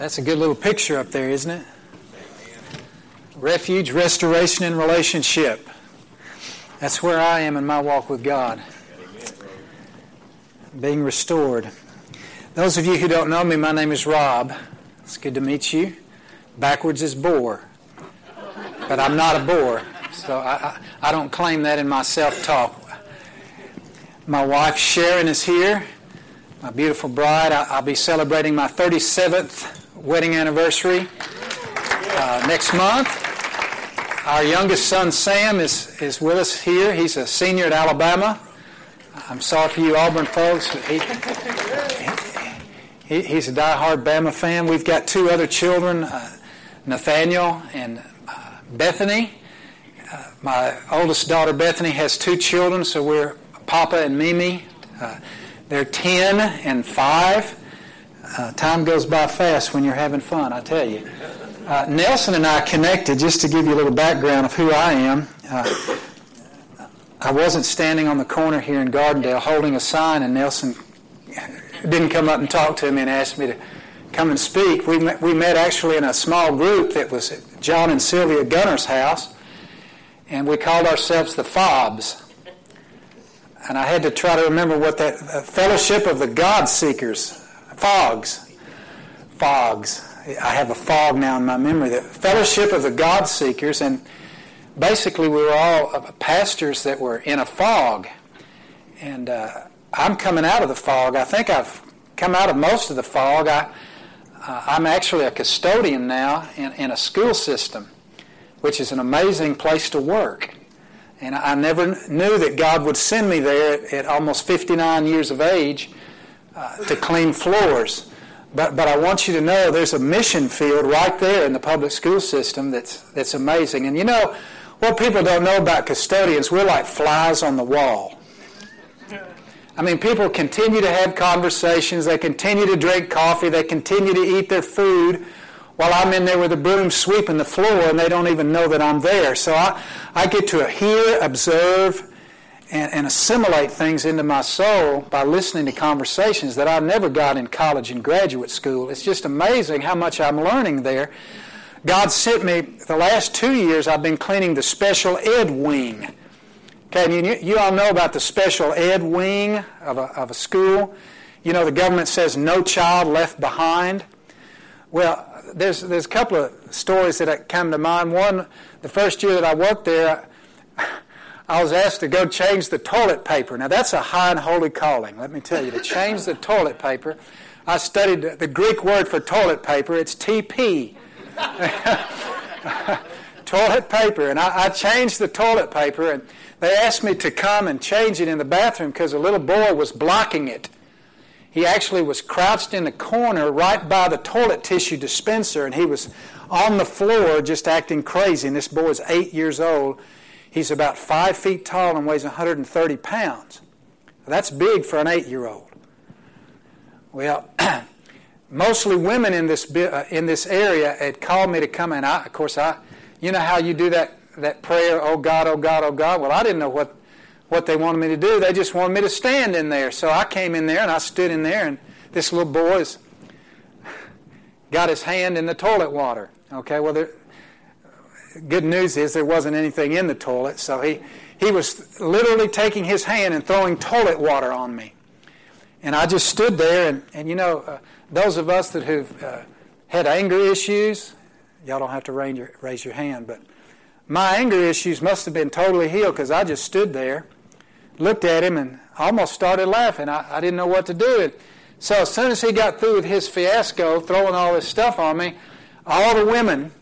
That's a good little picture up there, isn't it? Refuge, restoration, and relationship. That's where I am in my walk with God. Being restored. Those of you who don't know me, my name is Rob. It's good to meet you. Backwards is bore. But I'm not a bore, so I, I, I don't claim that in my self talk. My wife Sharon is here, my beautiful bride. I, I'll be celebrating my 37th wedding anniversary uh, next month. Our youngest son, Sam, is, is with us here. He's a senior at Alabama. I'm sorry for you Auburn folks. He, he, he's a die-hard Bama fan. We've got two other children, uh, Nathaniel and uh, Bethany. Uh, my oldest daughter, Bethany, has two children, so we're Papa and Mimi. Uh, they're 10 and 5. Uh, time goes by fast when you're having fun, I tell you. Uh, Nelson and I connected, just to give you a little background of who I am. Uh, I wasn't standing on the corner here in Gardendale holding a sign, and Nelson didn't come up and talk to me and ask me to come and speak. We met, we met actually in a small group that was at John and Sylvia Gunner's house, and we called ourselves the Fogs. And I had to try to remember what that uh, Fellowship of the God Seekers fogs. Fogs. I have a fog now in my memory. The Fellowship of the God Seekers, and basically we were all pastors that were in a fog. And uh, I'm coming out of the fog. I think I've come out of most of the fog. I, uh, I'm actually a custodian now in, in a school system, which is an amazing place to work. And I never knew that God would send me there at, at almost 59 years of age uh, to clean floors. But, but I want you to know there's a mission field right there in the public school system that's, that's amazing. And you know, what people don't know about custodians, we're like flies on the wall. I mean, people continue to have conversations, they continue to drink coffee, they continue to eat their food while I'm in there with a broom sweeping the floor and they don't even know that I'm there. So I, I get to hear, observe, and, and, assimilate things into my soul by listening to conversations that I never got in college and graduate school. It's just amazing how much I'm learning there. God sent me, the last two years, I've been cleaning the special ed wing. Okay, you, you all know about the special ed wing of a, of a school. You know, the government says no child left behind. Well, there's, there's a couple of stories that come to mind. One, the first year that I worked there, I was asked to go change the toilet paper. Now, that's a high and holy calling, let me tell you, to change the toilet paper. I studied the Greek word for toilet paper, it's TP. toilet paper. And I, I, changed the toilet paper, and they asked me to come and change it in the bathroom because a little boy was blocking it. He actually was crouched in the corner right by the toilet tissue dispenser, and he was on the floor just acting crazy. And this boy was eight years old He's about five feet tall and weighs 130 pounds. That's big for an eight year old. Well, mostly women in this, uh, in this area had called me to come in. I, of course, I, you know how you do that, that prayer, oh God, oh God, oh God? Well, I didn't know what, what they wanted me to do. They just wanted me to stand in there. So I came in there and I stood in there, and this little boy's got his hand in the toilet water. Okay, well, there, good news is there wasn't anything in the toilet, so he, he was literally taking his hand and throwing toilet water on me. And I just stood there, and, and you know, uh, those of us that have uh, had anger issues, y'all don't have to raise your, raise your hand, but my anger issues must have been totally healed because I just stood there, looked at him, and almost started laughing. I, I didn't know what to do. And so as soon as he got through with his fiasco, throwing all this stuff on me, all the women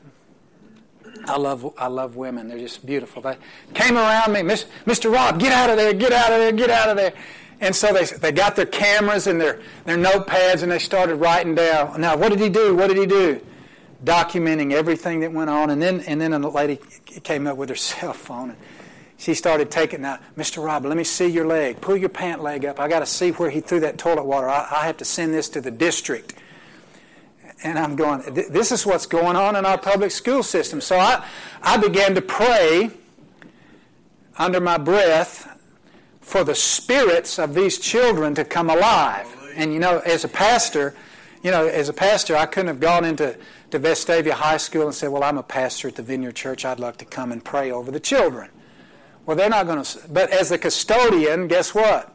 I love, I love women. They're just beautiful. They came around me, Mr. Rob, get out of there, get out of there, get out of there. And so they, they got their cameras and their, their notepads and they started writing down. Now, what did he do? What did he do? Documenting everything that went on. And then, and then a lady came up with her cell phone. And she started taking, now, Mr. Rob, let me see your leg. Pull your pant leg up. I got to see where he threw that toilet water. I, I have to send this to the district and I'm going, this is what's going on in our public school system. So I, I began to pray under my breath for the spirits of these children to come alive. And you know, as a pastor, you know, as a pastor, I couldn't have gone into to Vestavia High School and said, Well, I'm a pastor at the Vineyard Church. I'd like to come and pray over the children. Well, they're not going to. But as a custodian, guess what?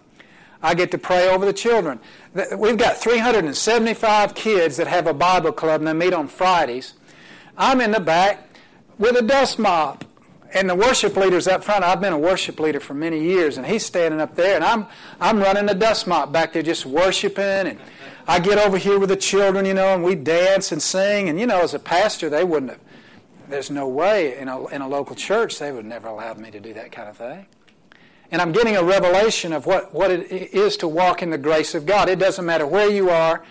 I get to pray over the children. We've got 375 kids that have a Bible club and they meet on Fridays. I'm in the back with a dust mop. And the worship leader's up front. I've been a worship leader for many years, and he's standing up there, and I'm I'm running the dust mop back there, just worshiping. And I get over here with the children, you know, and we dance and sing. And you know, as a pastor, they wouldn't have. There's no way in a in a local church they would never allow me to do that kind of thing. And I'm getting a revelation of what, what it is to walk in the grace of God. It doesn't matter where you are,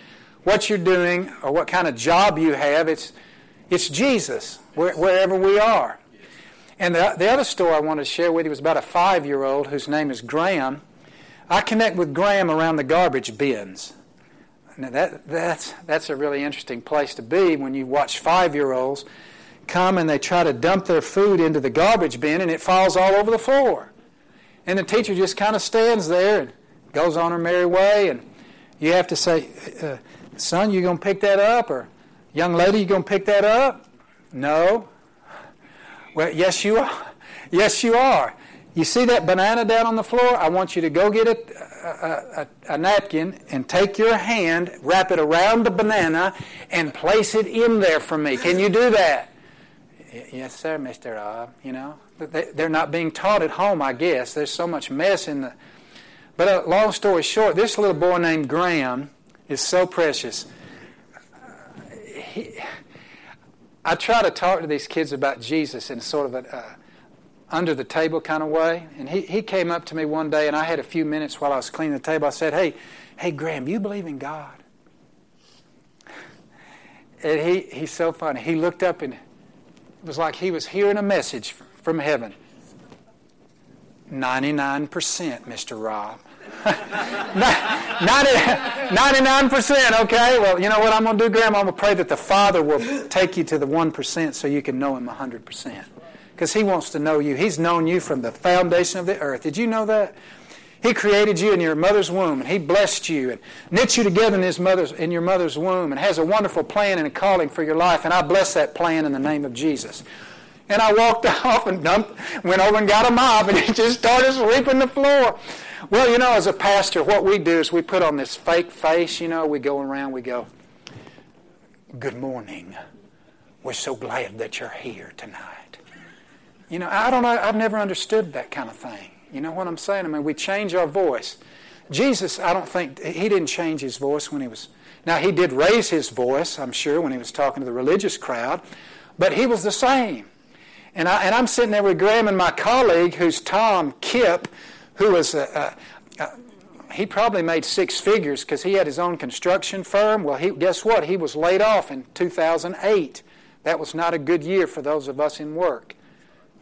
what you're doing, or what kind of job you have. It's, it's Jesus wherever we are. And the, the other story I wanted to share with you was about a five year old whose name is Graham. I connect with Graham around the garbage bins. Now that, that's, that's a really interesting place to be when you watch five year olds come and they try to dump their food into the garbage bin and it falls all over the floor. And the teacher just kind of stands there and goes on her merry way. And you have to say, uh, son, you going to pick that up? Or, young lady, you going to pick that up? No. Well, yes, you are. Yes, you are. You see that banana down on the floor? I want you to go get a, a, a, a, napkin and take your hand, wrap it around the banana, and place it in there for me. Can you do that? Yes, sir, Mr. Rob. You know, they're not being taught at home, I guess. There's so much mess in the. But uh, long story short, this little boy named Graham is so precious. He, I try to talk to these kids about Jesus in sort of a uh, under the table kind of way. And he, he came up to me one day, and I had a few minutes while I was cleaning the table. I said, Hey, hey, Graham, you believe in God? And he, he's so funny. He looked up and it was like he was hearing a message from heaven. 99%, Mr. Rob. 99%, okay? Well, you know what I'm going to do, Graham? I'm going to pray that the Father will take you to the 1% so you can know Him 100%. Because He wants to know you. He's known you from the foundation of the earth. Did you know that? He created you in your mother's womb, and He blessed you and knit you together in, his mother's, in your mother's womb and has a wonderful plan and a calling for your life. And I bless that plan in the name of Jesus. And I walked off and dumped, went over and got a mop, and he just started sweeping the floor. Well, you know, as a pastor, what we do is we put on this fake face, you know, we go around, we go, Good morning. We're so glad that you're here tonight. You know, I don't know, I've never understood that kind of thing. You know what I'm saying? I mean, we change our voice. Jesus, I don't think, he didn't change his voice when he was. Now, he did raise his voice, I'm sure, when he was talking to the religious crowd, but he was the same. And, I, and I'm sitting there with Graham and my colleague, who's Tom Kipp, who was a, a, a he probably made six figures because he had his own construction firm. Well, he, guess what? He was laid off in 2008. That was not a good year for those of us in work.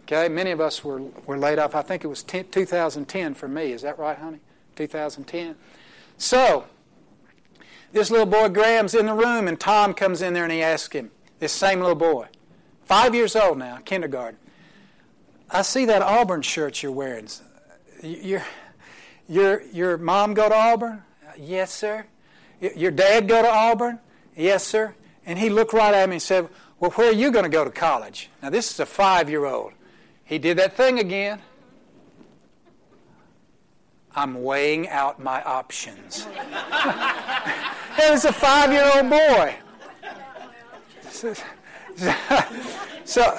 Okay, many of us were, were laid off. I think it was 10, 2010 for me. Is that right, honey? 2010. So, this little boy Graham's in the room, and Tom comes in there and he asks him, this same little boy, Five years old now, kindergarten. I see that Auburn shirt you're wearing. Your, your, your mom go to Auburn? Yes, sir. Your dad go to Auburn? Yes, sir. And he looked right at me and said, Well, where are you going to go to college? Now, this is a five year old. He did that thing again. I'm weighing out my options. it was a five year old boy. so,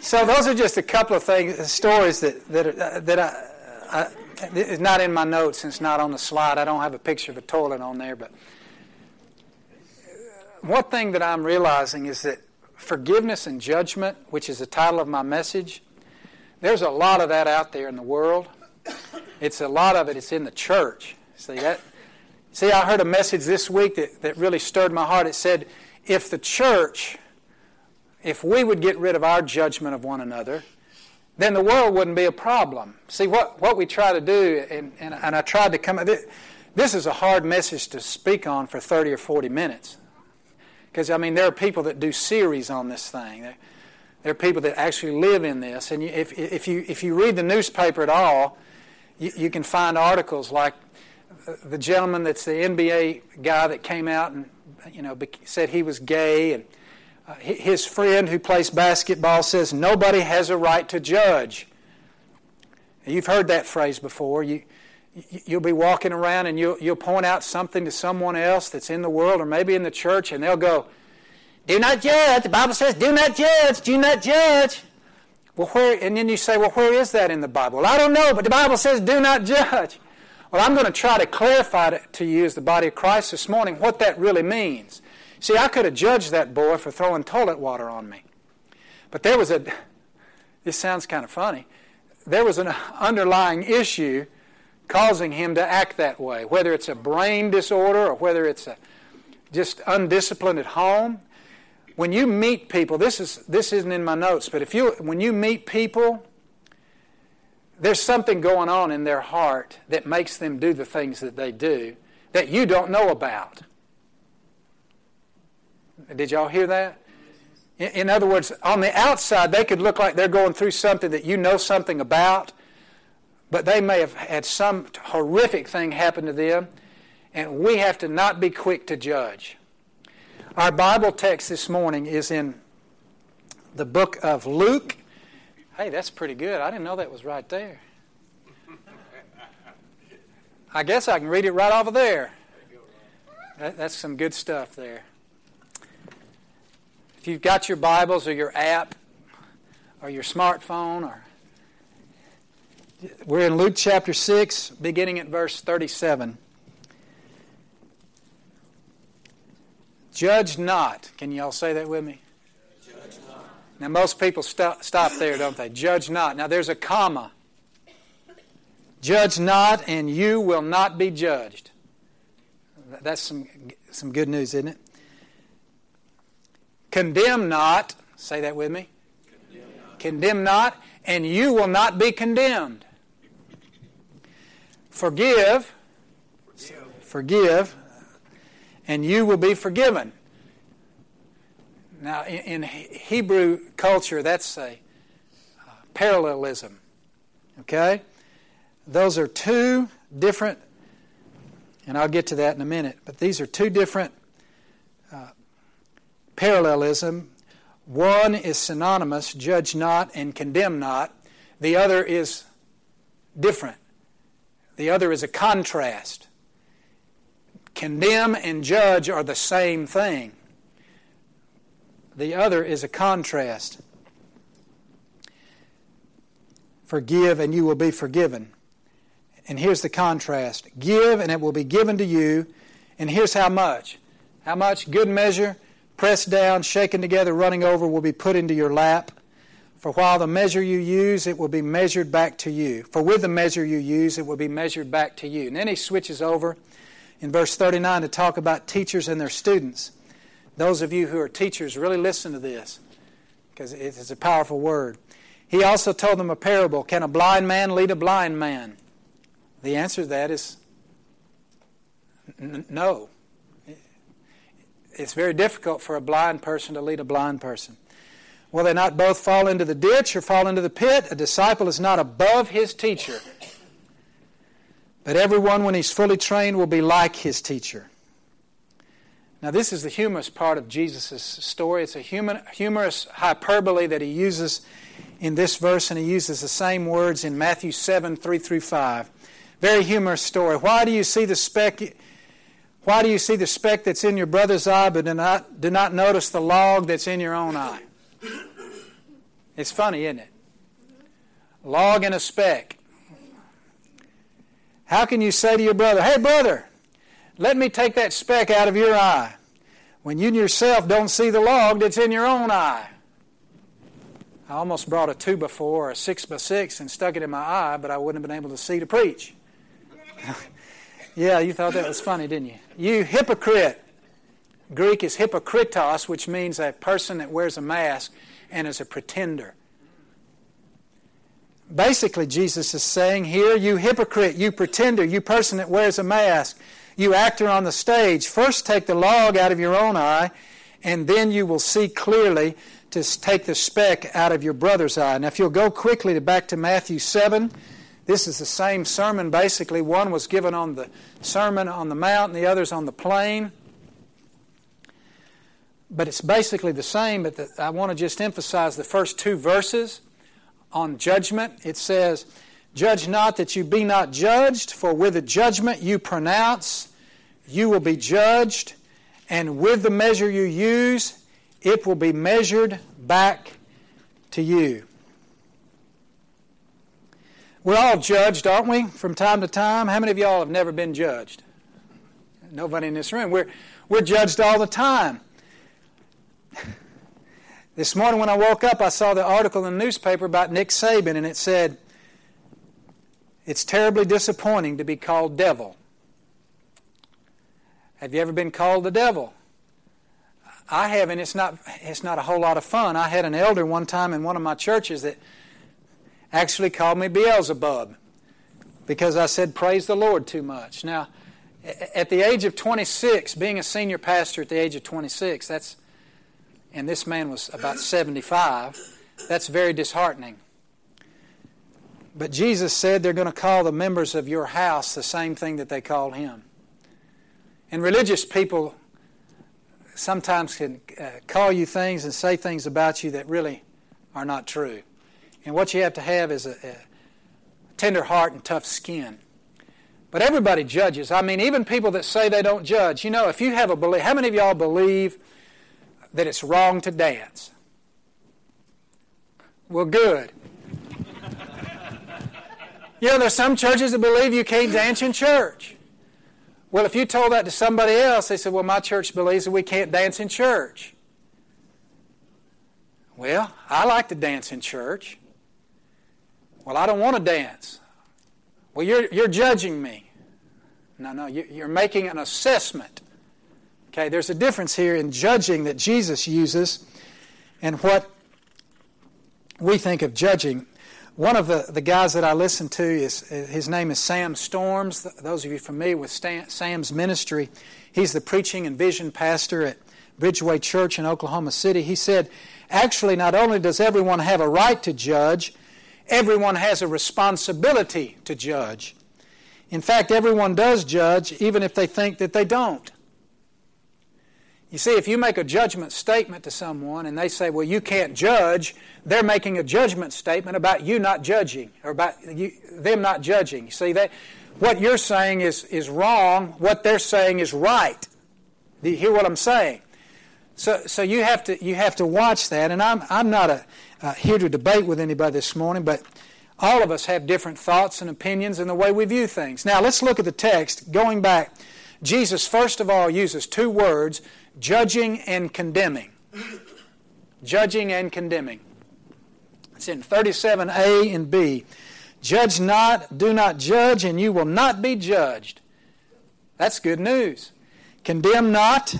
so those are just a couple of things, stories that that uh, that I, I, it's not in my notes and it's not on the slide. I don't have a picture of a toilet on there, but uh, one thing that I'm realizing is that forgiveness and judgment, which is the title of my message, there's a lot of that out there in the world. It's a lot of it. It's in the church. See that? See, I heard a message this week that, that really stirred my heart. It said, if the church if we would get rid of our judgment of one another, then the world wouldn't be a problem. See, what, what we try to do, and, and, and I tried to come, this, this is a hard message to speak on for 30 or 40 minutes. Because, I mean, there are people that do series on this thing. There, there are people that actually live in this. And you, if, if, you, if you read the newspaper at all, you, you can find articles like the gentleman that's the NBA guy that came out and you know, said he was gay, and uh, his friend who plays basketball says nobody has a right to judge. You've heard that phrase before. You, you'll be walking around and you'll, you'll point out something to someone else that's in the world or maybe in the church, and they'll go, Do not judge. The Bible says, Do not judge. Do not judge. Well, where, and then you say, Well, where is that in the Bible? Well, I don't know, but the Bible says, Do not judge. Well, I'm going to try to clarify to you as the body of Christ this morning what that really means. See, I could have judged that boy for throwing toilet water on me. But there was a, this sounds kind of funny, there was an underlying issue causing him to act that way, whether it's a brain disorder or whether it's a, just undisciplined at home. When you meet people, this, is, this isn't in my notes, but if you, when you meet people, there's something going on in their heart that makes them do the things that they do that you don't know about. Did y'all hear that? In other words, on the outside, they could look like they're going through something that you know something about, but they may have had some horrific thing happen to them, and we have to not be quick to judge. Our Bible text this morning is in the book of Luke. Hey, that's pretty good. I didn't know that was right there. I guess I can read it right over there. that's some good stuff there you've got your Bibles or your app or your smartphone or we're in Luke chapter 6 beginning at verse 37. Judge not. Can y'all say that with me? Now, most people stop, stop there, don't they? Judge not. Now, there's a comma. Judge not, and you will not be judged. That's some, some good news, isn't it? Condemn not, say that with me. Condemn not. And you will not be condemned. Forgive, forgive, and you will be forgiven. Now, in, in Hebrew culture, that's a uh, parallelism. Okay? Those are two different, and I'll get to that in a minute, but these are two different parallelism. One is synonymous, judge not and condemn not. The other is different. The other is a contrast. Condemn and judge are the same thing. The other is a contrast. Forgive and you will be forgiven. And here's the contrast give and it will be given to you. And here's how much. How much? Good measure, pressed down, shaken together, running over, will be put into your lap. For while the measure you use, it will be measured back to you. For with the measure you use, it will be measured back to you. And then he switches over in verse 39 to talk about teachers and their students. Those of you who are teachers, really listen to this because it's a powerful word. He also told them a parable Can a blind man lead a blind man? The answer to that is n- no it's very difficult for a blind person to lead a blind person. Will they not both fall into the ditch or fall into the pit? A disciple is not above his teacher. But everyone, when he's fully trained, will be like his teacher. Now, this is the humorous part of Jesus' story. It's a human, humorous hyperbole that he uses in this verse, and he uses the same words in Matthew 7 3 through 5. Very humorous story. Why do you see the speck why do you see the speck that's in your brother's eye, but do not, do not notice the log that's in your own eye? It's funny, isn't it? Log and a speck. How can you say to your brother, Hey, brother, let me take that speck out of your eye, when you yourself don't see the log that's in your own eye? I almost brought a two by four or a six by six and stuck it in my eye, but I wouldn't have been able to see to preach. Yeah, you thought that was funny, didn't you? You hypocrite. Greek is hypokritos, which means a person that wears a mask and is a pretender. Basically, Jesus is saying here, you hypocrite, you pretender, you person that wears a mask, you actor on the stage, first take the log out of your own eye, and then you will see clearly to take the speck out of your brother's eye. Now, if you'll go quickly to back to Matthew 7, this is the same sermon, basically. One was given on the Sermon on the Mount and the other's on the plain. but it's basically the same. But the, I want to just emphasize the first two verses on judgment. It says, Judge not that you be not judged, for with the judgment you pronounce, you will be judged, and with the measure you use, it will be measured back to you. We're all judged, aren't we, from time to time? How many of y'all have never been judged? Nobody in this room. We're, we're judged all the time. This morning when I woke up, I saw the article in the newspaper about Nick Saban, and it said, It's terribly disappointing to be called devil. Have you ever been called the devil? I have, and it's not, it's not a whole lot of fun. I had an elder one time in one of my churches that actually called me Beelzebub because I said, Praise the Lord too much. Now, at the age of 26, being a senior pastor at the age of 26, that's and this man was about 75, that's very disheartening. But Jesus said they're going to call the members of your house the same thing that they called him. And religious people sometimes can uh, call you things and say things about you that really are not true. And what you have to have is a, a tender heart and tough skin. But everybody judges. I mean, even people that say they don't judge. You know, if you have a belief, how many of y'all believe that it's wrong to dance. Well, good. you know, there's some churches that believe you can't dance in church. Well, if you told that to somebody else, they said, Well, my church believes that we can't dance in church. Well, I like to dance in church. Well, I don't want to dance. Well, you're, you're judging me. No, no, you're making an assessment Okay, there's a difference here in judging that Jesus uses and what we think of judging. One of the, the guys that I listen to is his name is Sam Storms. Those of you familiar with Stan, Sam's ministry, he's the preaching and vision pastor at Bridgeway Church in Oklahoma City. He said, actually, not only does everyone have a right to judge, everyone has a responsibility to judge. In fact, everyone does judge, even if they think that they don't. You see, if you make a judgment statement to someone and they say, well, you can't judge, they're making a judgment statement about you not judging or about you, them not judging. You see, that what you're saying is, is wrong, what they're saying is right. Do you hear what I'm saying? So, so you, have to, you have to watch that. And I'm, I'm not a, uh, here to debate with anybody this morning, but all of us have different thoughts and opinions and the way we view things. Now, let's look at the text. Going back, Jesus, first of all, uses two words judging and condemning. Judging and condemning. It's in 37a and b. Judge not, do not judge, and you will not be judged. That's good news. Condemn not,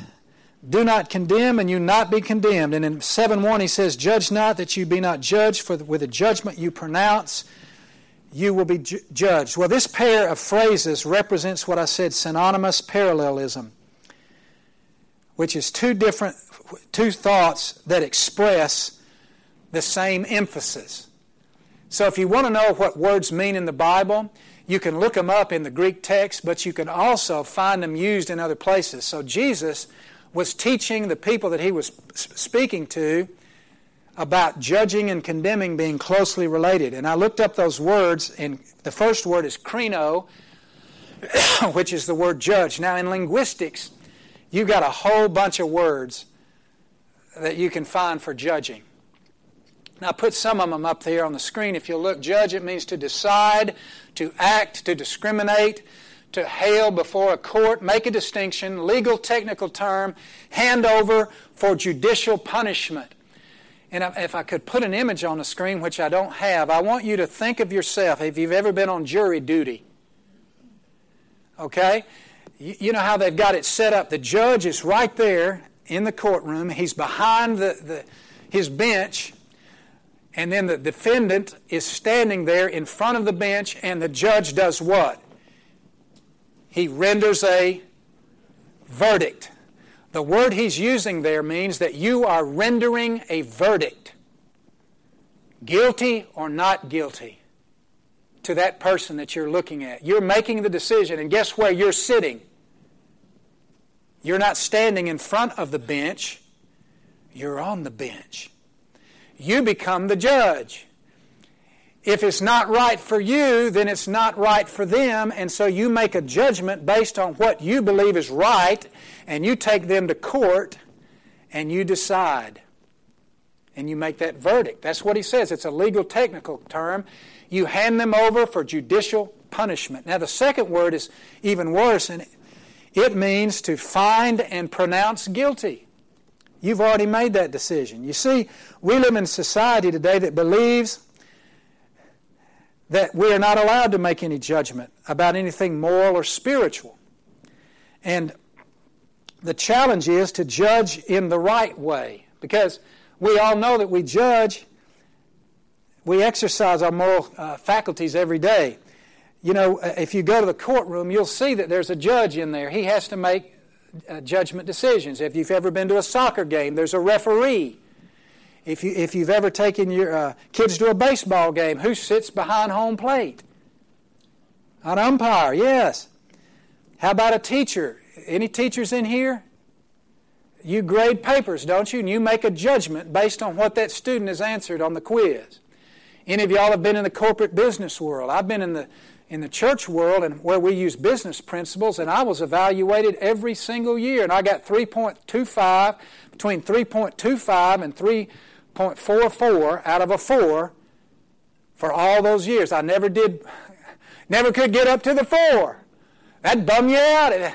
do not condemn, and you not be condemned. And in 7 1, he says, Judge not that you be not judged, for with the judgment you pronounce, you will be ju- judged. Well, this pair of phrases represents what I said synonymous parallelism which is two different two thoughts that express the same emphasis. So if you want to know what words mean in the Bible, you can look them up in the Greek text, but you can also find them used in other places. So Jesus was teaching the people that he was speaking to about judging and condemning being closely related. And I looked up those words, and the first word is krino, which is the word judge. Now, in linguistics, you've got a whole bunch of words that you can find for judging. Now, I put some of them up there on the screen. If you look, judge, it means to decide, to act, to discriminate, to hail before a court, make a distinction, legal technical term, hand over for judicial punishment. And if I could put an image on the screen, which I don't have, I want you to think of yourself if you've ever been on jury duty. Okay? you know how they've got it set up. The judge is right there in the courtroom. He's behind the, the, his bench. And then the defendant is standing there in front of the bench, and the judge does what? He renders a verdict. The word he's using there means that you are rendering a verdict guilty or not guilty to that person that you're looking at. You're making the decision, and guess where you're sitting? You're not standing in front of the bench. You're on the bench. You become the judge. If it's not right for you, then it's not right for them, and so you make a judgment based on what you believe is right, and you take them to court, and you decide. And you make that verdict. That's what he says. It's a legal technical term. You hand them over for judicial punishment. Now, the second word is even worse, and it means to find and pronounce guilty. You've already made that decision. You see, we live in society today that believes that we are not allowed to make any judgment about anything moral or spiritual. And the challenge is to judge in the right way because we all know that we judge, we exercise our moral uh, faculties every day. You know, uh, if you go to the courtroom, you'll see that there's a judge in there. He has to make uh, judgment decisions. If you've ever been to a soccer game, there's a referee. If, you, if you've ever taken your uh, kids to a baseball game, who sits behind home plate? An umpire, yes. How about a teacher? Any teachers in here? You grade papers, don't you? And you make a judgment based on what that student has answered on the quiz. Any of y'all have been in the corporate business world? I've been in the in the church world and where we use business principles, and I was evaluated every single year, and I got 3.25 between 3.25 and 3.44 out of a four for all those years. I never did, never could get up to the four. That bummed you out.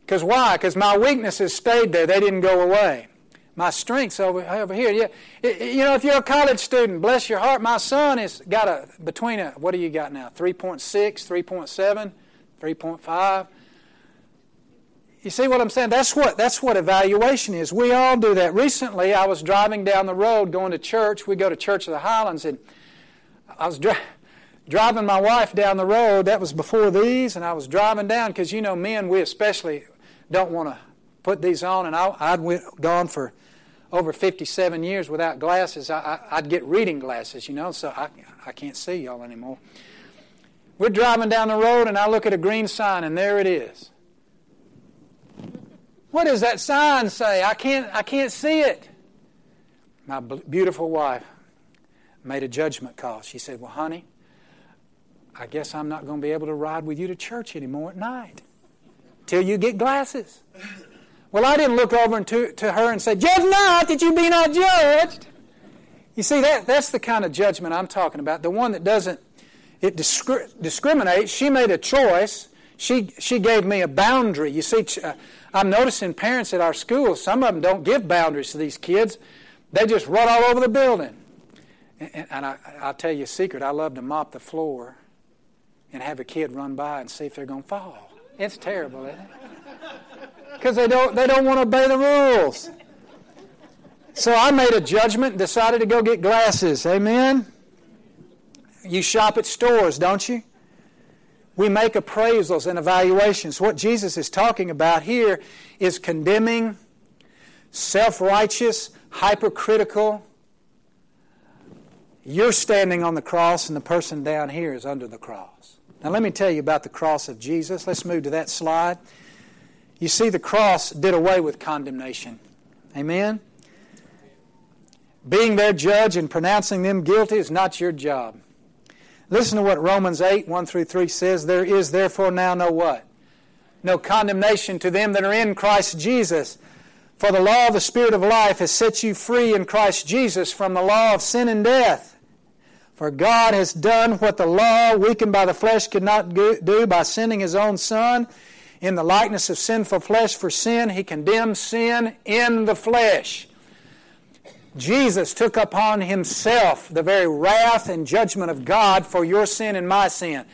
Because why? Because my weaknesses stayed there; they didn't go away my strengths over, over here. Yeah, you know, if you're a college student, bless your heart, my son has got a, between a, what do you got now? 3.6, 3.7, 3.5. You see what I'm saying? That's what, that's what evaluation is. We all do that. Recently, I was driving down the road going to church. We go to Church of the Highlands, and I was dri- driving my wife down the road. That was before these, and I was driving down because, you know, men, we especially don't want to put these on, and I, I'd went, gone for over 57 years without glasses, I, would get reading glasses, you know, so I, I can't see y'all anymore. We're driving down the road and I look at a green sign and there it is. What does that sign say? I can't, I can't see it. My beautiful wife made a judgment call. She said, Well, honey, I guess I'm not going to be able to ride with you to church anymore at night till you get glasses. Well, I didn't look over to, to her and say, Judge not that you be not judged. You see, that, that's the kind of judgment I'm talking about. The one that doesn't, it discri- discriminates. She made a choice. She, she gave me a boundary. You see, uh, I'm noticing parents at our schools, some of them don't give boundaries to these kids. They just run all over the building. And, and I, I'll tell you a secret. I love to mop the floor and have a kid run by and see if they're going to fall. It's terrible, isn't it? because they don't, they don't want to obey the rules. So I made a judgment and decided to go get glasses. Amen? You shop at stores, don't you? We make appraisals and evaluations. What Jesus is talking about here is condemning, self righteous, hypercritical. You're standing on the cross, and the person down here is under the cross. Now, let me tell you about the cross of Jesus. Let's move to that slide. You see, the cross did away with condemnation. Amen? Being their judge and pronouncing them guilty is not your job. Listen to what Romans 8, 1 through 3 says. There is therefore now no what? No condemnation to them that are in Christ Jesus. For the law of the Spirit of life has set you free in Christ Jesus from the law of sin and death. For God has done what the law, weakened by the flesh, could not do by sending His own Son in the likeness of sinful flesh for sin. He condemned sin in the flesh. Jesus took upon himself the very wrath and judgment of God for your sin and my sin.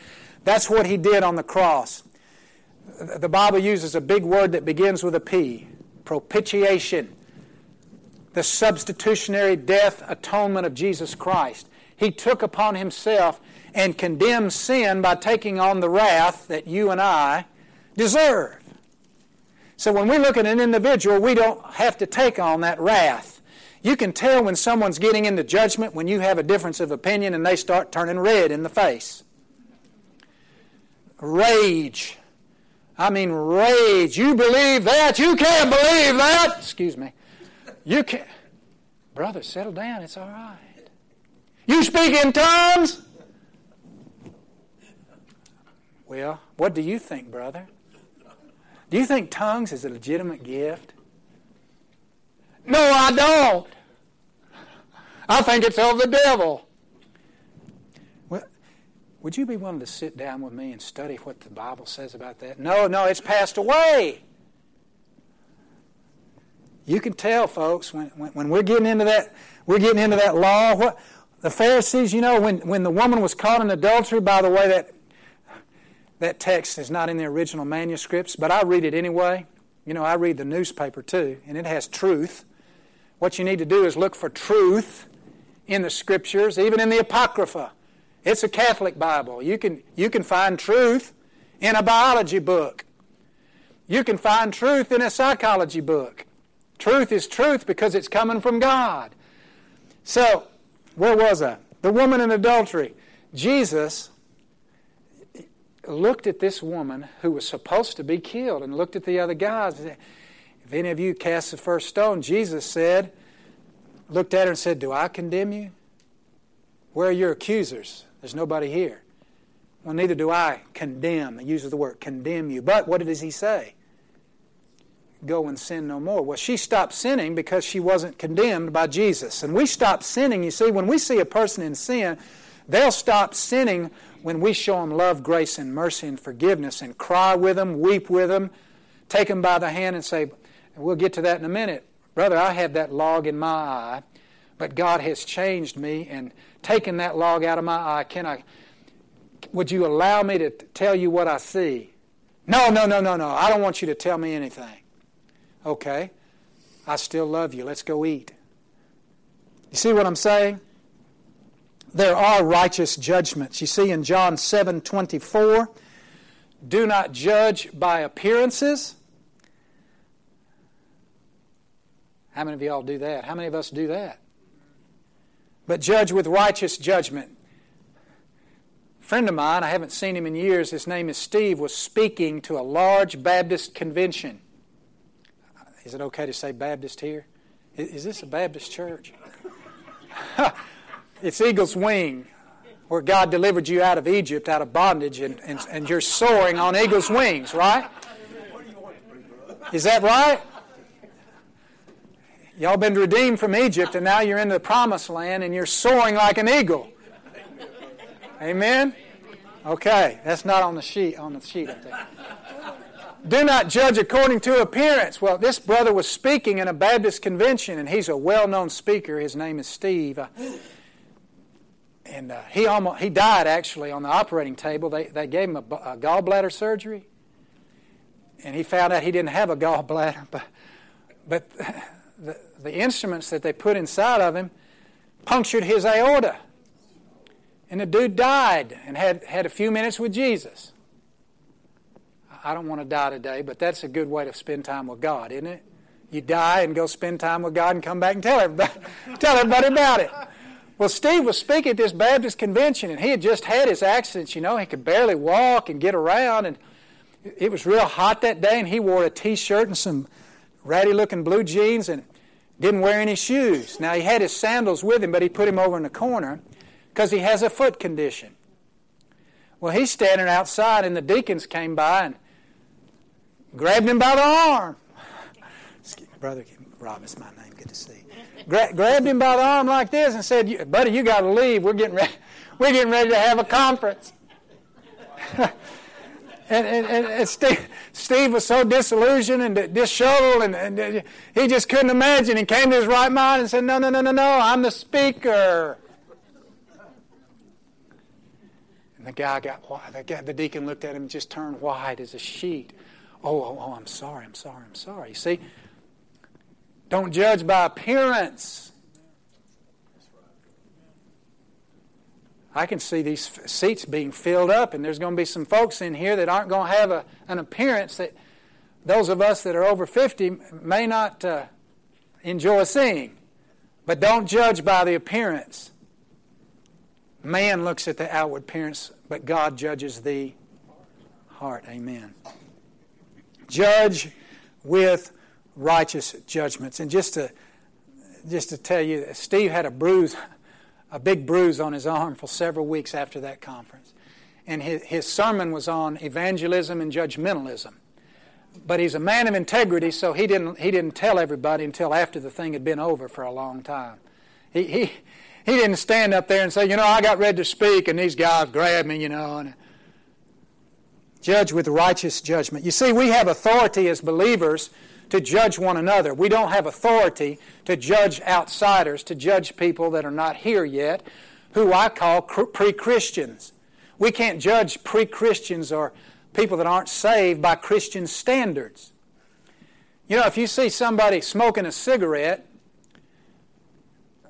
That's what he did on the cross. The Bible uses a big word that begins with a P propitiation. The substitutionary death atonement of Jesus Christ. He took upon himself and condemned sin by taking on the wrath that you and I deserve. So when we look at an individual, we don't have to take on that wrath. You can tell when someone's getting into judgment when you have a difference of opinion and they start turning red in the face. Rage. I mean, rage. You believe that? You can't believe that? Excuse me. You can't. Brother, settle down. It's all right. You speak in tongues? Well, what do you think, brother? Do you think tongues is a legitimate gift? No, I don't. I think it's of the devil. Would you be willing to sit down with me and study what the Bible says about that? No, no, it's passed away. You can tell, folks, when, when, when we're getting into that, we're getting into that law. What the Pharisees, you know, when, when the woman was caught in adultery, by the way, that that text is not in the original manuscripts, but I read it anyway. You know, I read the newspaper too, and it has truth. What you need to do is look for truth in the scriptures, even in the Apocrypha. It's a Catholic Bible. You can, you can find truth in a biology book. You can find truth in a psychology book. Truth is truth because it's coming from God. So, where was I? The woman in adultery. Jesus looked at this woman who was supposed to be killed and looked at the other guys. If any of you cast the first stone, Jesus said, looked at her and said, Do I condemn you? Where are your accusers? There's nobody here. Well, neither do I condemn. He uses the word condemn you. But what does he say? Go and sin no more. Well, she stopped sinning because she wasn't condemned by Jesus. And we stop sinning, you see, when we see a person in sin, they'll stop sinning when we show them love, grace, and mercy and forgiveness and cry with them, weep with them, take them by the hand and say, We'll get to that in a minute. Brother, I have that log in my eye, but God has changed me and taken that log out of my eye. Can I? Would you allow me to tell you what I see? No, no, no, no, no. I don't want you to tell me anything. Okay. I still love you. Let's go eat. You see what I'm saying? there are righteous judgments. You see in John 7 24, do not judge by appearances. How many of y'all do that? How many of us do that? But judge with righteous judgment. A friend of mine, I haven't seen him in years, his name is Steve, was speaking to a large Baptist convention. Is it okay to say Baptist here? Is this a Baptist church? It's eagle's wing, where God delivered you out of Egypt, out of bondage, and, and, and you're soaring on eagle's wings, right? Is that right? Y'all been redeemed from Egypt, and now you're in the promised land, and you're soaring like an eagle. Amen? Okay, that's not on the sheet on the sheet. Do not judge according to appearance. Well, this brother was speaking in a Baptist convention, and he's a well-known speaker. His name is Steve and uh, he almost he died actually on the operating table. They they gave him a, a, gallbladder surgery, and he found out he didn't have a gallbladder, but but the the instruments that they put inside of him punctured his aorta, and the dude died and had had a few minutes with Jesus. I don't want to die today, but that's a good way to spend time with God, isn't it? You die and go spend time with God and come back and tell everybody tell everybody about it. Well, Steve was speaking at this Baptist convention, and he had just had his accident. You know, he could barely walk and get around, and it was real hot that day, and he wore a T-shirt and some ratty-looking blue jeans, and didn't wear any shoes. Now he had his sandals with him, but he put him over in the corner because he has a foot condition. Well, he's standing outside, and the deacons came by and grabbed him by the arm. Brother Rob is my name. Good to see you gra- grabbed him by the arm like this and said, "Buddy, you got to leave. We're getting ready. We're getting ready to have a conference." and, and, and Steve, Steve, was so disillusioned and disheveled, and, and he just couldn't imagine. He came to his right mind and said, "No, no, no, no, no. I'm the speaker." And the guy got white. The, guy, the deacon looked at him and just turned white as a sheet. Oh, oh, oh, I'm sorry, I'm sorry, I'm sorry. You see, don't judge by appearance. I can see these seats being filled up, and there's going to be some folks in here that aren't going to have a, an appearance that those of us that are over 50 may not uh, enjoy seeing. But don't judge by the appearance. Man looks at the outward appearance, but God judges the heart. Amen. Judge with righteous judgments. And just to just to tell you, Steve had a bruise, a big bruise on his arm for several weeks after that conference. And his, his sermon was on evangelism and judgmentalism. But he's a man of integrity, so he didn't, he didn't tell everybody until after the thing had been over for a long time. He, he, he didn't stand up there and say, you know, I got ready to speak, and these guys grabbed me, you know. And, judge with righteous judgment. You see, we have authority as believers to judge one another. We don't have authority to judge outsiders, to judge people that are not here yet, who I call pre Christians. We can't judge pre Christians or people that aren't saved by Christian standards. You know, if you see somebody smoking a cigarette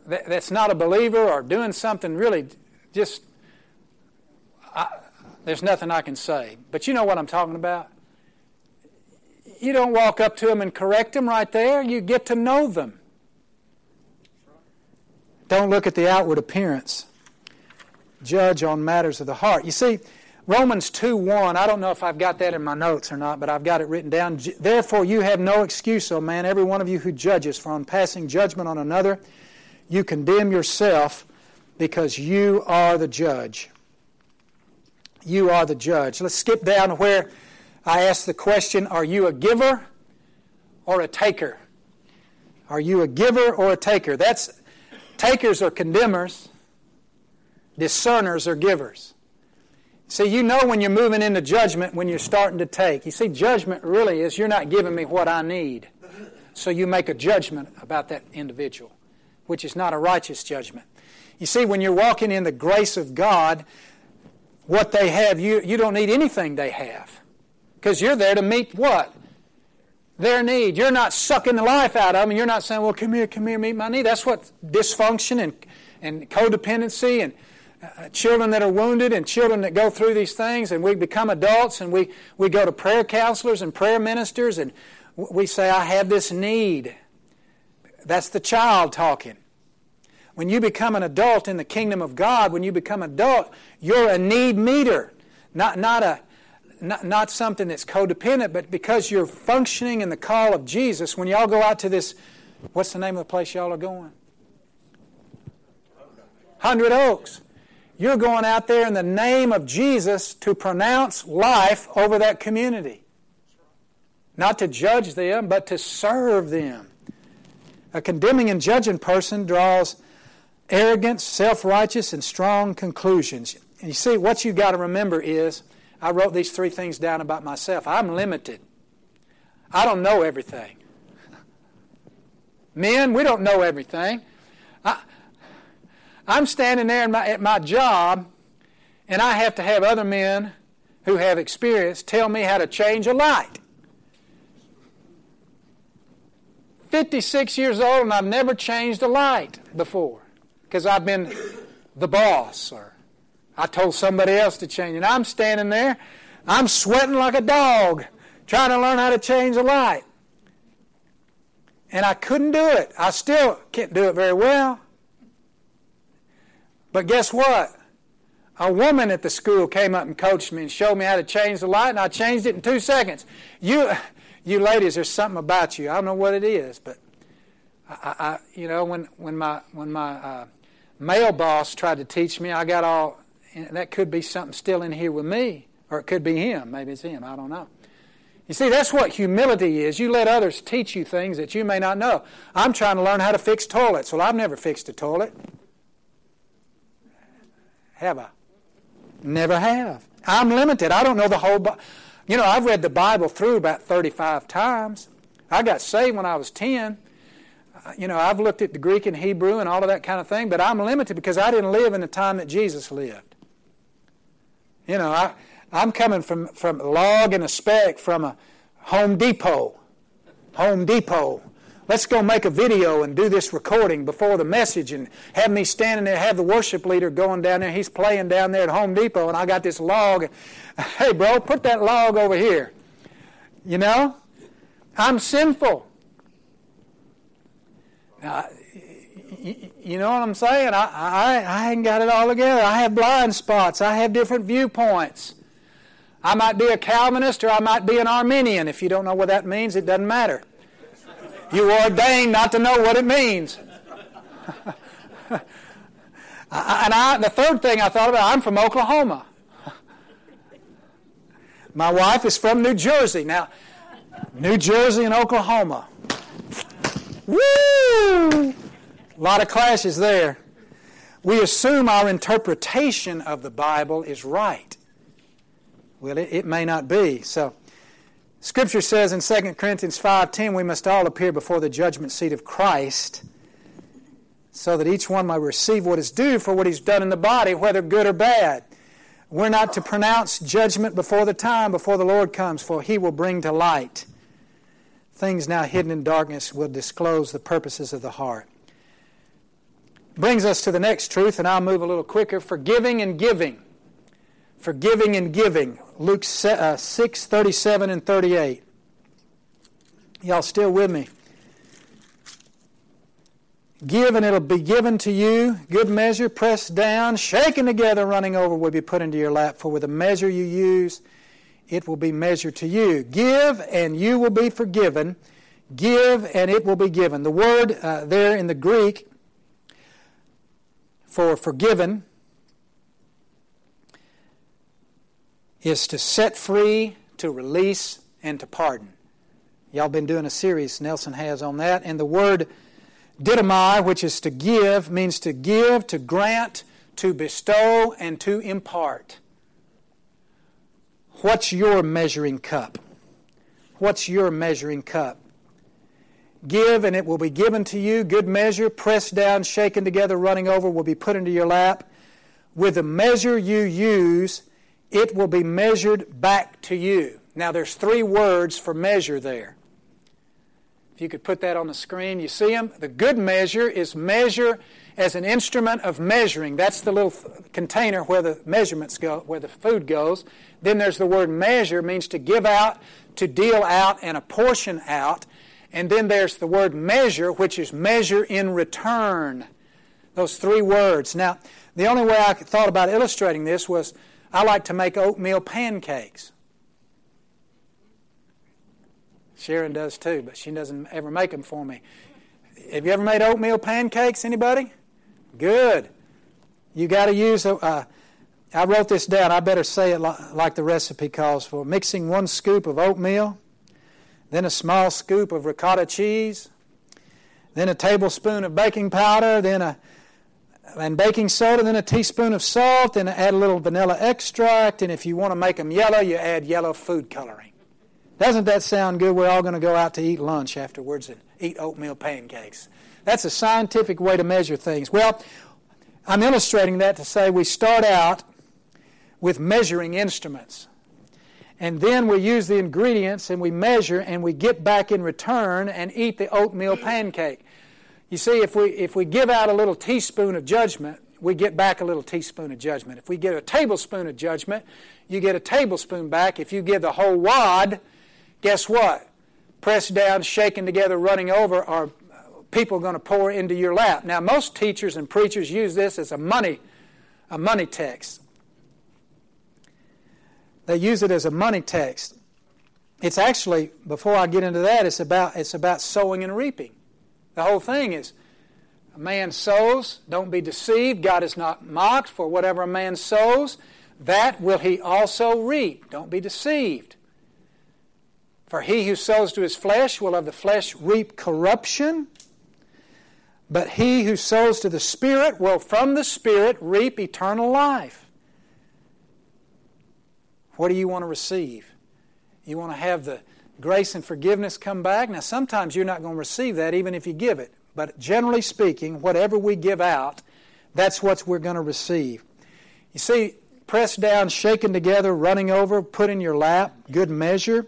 that's not a believer or doing something really just, I, there's nothing I can say. But you know what I'm talking about? You don't walk up to them and correct them right there. You get to know them. Don't look at the outward appearance. Judge on matters of the heart. You see, Romans 2 1, I don't know if I've got that in my notes or not, but I've got it written down. Therefore, you have no excuse, O man, every one of you who judges, for on passing judgment on another, you condemn yourself because you are the judge. You are the judge. Let's skip down where I ask the question Are you a giver or a taker? Are you a giver or a taker? That's takers are condemners, discerners are givers. See, you know when you're moving into judgment when you're starting to take. You see, judgment really is you're not giving me what I need. So you make a judgment about that individual, which is not a righteous judgment. You see, when you're walking in the grace of God, what they have, you, you don't need anything they have. Because you're there to meet what? Their need. You're not sucking the life out of them. You're not saying, well, come here, come here, meet my need. That's what dysfunction and, and codependency and uh, children that are wounded and children that go through these things and we become adults and we, we go to prayer counselors and prayer ministers and we say, I have this need. That's the child talking. When you become an adult in the kingdom of God, when you become adult, you're a need meter, not, not a not, not something that's codependent, but because you're functioning in the call of Jesus, when y'all go out to this, what's the name of the place y'all are going? Hundred Oaks. You're going out there in the name of Jesus to pronounce life over that community. Not to judge them, but to serve them. A condemning and judging person draws arrogant, self righteous, and strong conclusions. And you see, what you've got to remember is I wrote these three things down about myself. I'm limited. I don't know everything. Men, we don't know everything. I, am standing there my, at my job, and I have to have other men who have experience tell me how to change a light. 56 years old, and I've never changed a light before because I've been the boss or I told somebody else to change it. I'm standing there, I'm sweating like a dog, trying to learn how to change a light. And I couldn't do it. I still can't do it very well. But guess what? A woman at the school came up and coached me and showed me how to change the light, and I changed it in two seconds. You, you ladies, there's something about you. I don't know what it is, but I, I you know, when when my when my uh, male boss tried to teach me, I got all and that could be something still in here with me, or it could be him. Maybe it's him. I don't know. You see, that's what humility is. You let others teach you things that you may not know. I'm trying to learn how to fix toilets. Well, I've never fixed a toilet. Have I? Never have. I'm limited. I don't know the whole. Bi- you know, I've read the Bible through about 35 times. I got saved when I was 10 uh, you know, I've looked at the Greek and Hebrew and all of that kind of thing, but I'm limited because I didn't live in the time that Jesus lived. You know, I, I'm coming from, from a log and a spec from a Home Depot. Home Depot. Let's go make a video and do this recording before the message and have me standing there, have the worship leader going down there. He's playing down there at Home Depot, and I got this log. Hey, bro, put that log over here. You know? I'm sinful. Now, you know what I'm saying? I, I, I ain't got it all together. I have blind spots. I have different viewpoints. I might be a Calvinist or I might be an Arminian. If you don't know what that means, it doesn't matter. You are ordained not to know what it means. and I, the third thing I thought about, I'm from Oklahoma. My wife is from New Jersey. Now, New Jersey and Oklahoma. Woo! A lot of clashes there. We assume our interpretation of the Bible is right. Well, it, it may not be. So, Scripture says in 2 Corinthians 5:10, we must all appear before the judgment seat of Christ, so that each one may receive what is due for what he's done in the body, whether good or bad. We're not to pronounce judgment before the time, before the Lord comes, for he will bring to light things now hidden in darkness will disclose the purposes of the heart. Brings us to the next truth, and I'll move a little quicker forgiving and giving. Forgiving and giving. Luke uh, 6 37 and 38. Y'all still with me? Give and it'll be given to you. Good measure, pressed down, shaken together, running over will be put into your lap. For with the measure you use, it will be measured to you. Give and you will be forgiven. Give and it will be given. The word uh, there in the Greek for forgiven is to set free, to release, and to pardon. Y'all been doing a series, Nelson has on that. And the word Didomai, which is to give, means to give, to grant, to bestow, and to impart. What's your measuring cup? What's your measuring cup? Give, and it will be given to you. Good measure, pressed down, shaken together, running over, will be put into your lap. With the measure you use, it will be measured back to you. Now, there's three words for measure there. If you could put that on the screen, you see them. The good measure is measure as an instrument of measuring. That's the little container where the measurements go, where the food goes. Then there's the word measure, means to give out, to deal out, and apportion out. And then there's the word measure, which is measure in return. Those three words. Now, the only way I thought about illustrating this was I like to make oatmeal pancakes. Sharon does too, but she doesn't ever make them for me. Have you ever made oatmeal pancakes? Anybody? Good. You got to use a. Uh, I wrote this down. I better say it like the recipe calls for. Mixing one scoop of oatmeal, then a small scoop of ricotta cheese, then a tablespoon of baking powder, then a and baking soda, then a teaspoon of salt, and add a little vanilla extract. And if you want to make them yellow, you add yellow food coloring. Doesn't that sound good? We're all going to go out to eat lunch afterwards and eat oatmeal pancakes. That's a scientific way to measure things. Well, I'm illustrating that to say we start out with measuring instruments. And then we use the ingredients and we measure and we get back in return and eat the oatmeal pancake. You see, if we, if we give out a little teaspoon of judgment, we get back a little teaspoon of judgment. If we give a tablespoon of judgment, you get a tablespoon back. If you give the whole wad, guess what? Pressed down, shaken together, running over are uh, people going to pour into your lap. Now, most teachers and preachers use this as a money, a money text. They use it as a money text. It's actually, before I get into that, it's about, it's about sowing and reaping. The whole thing is a man sows, don't be deceived. God is not mocked, for whatever a man sows, that will he also reap. Don't be deceived. For he who sows to his flesh will of the flesh reap corruption, but he who sows to the Spirit will from the Spirit reap eternal life. What do you want to receive? You want to have the grace and forgiveness come back? Now, sometimes you're not going to receive that even if you give it. But generally speaking, whatever we give out, that's what we're going to receive. You see, pressed down, shaken together, running over, put in your lap, good measure.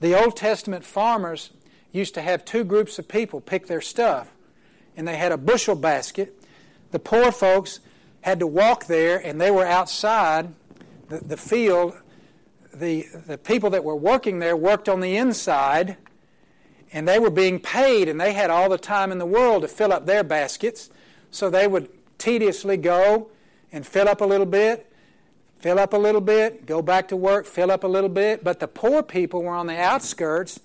The Old Testament farmers used to have two groups of people pick their stuff, and they had a bushel basket. The poor folks had to walk there, and they were outside the, the field the, the people that were working there worked on the inside, and they were being paid, and they had all the time in the world to fill up their baskets. So they would tediously go and fill up a little bit, fill up a little bit, go back to work, fill up a little bit. But the poor people were on the outskirts,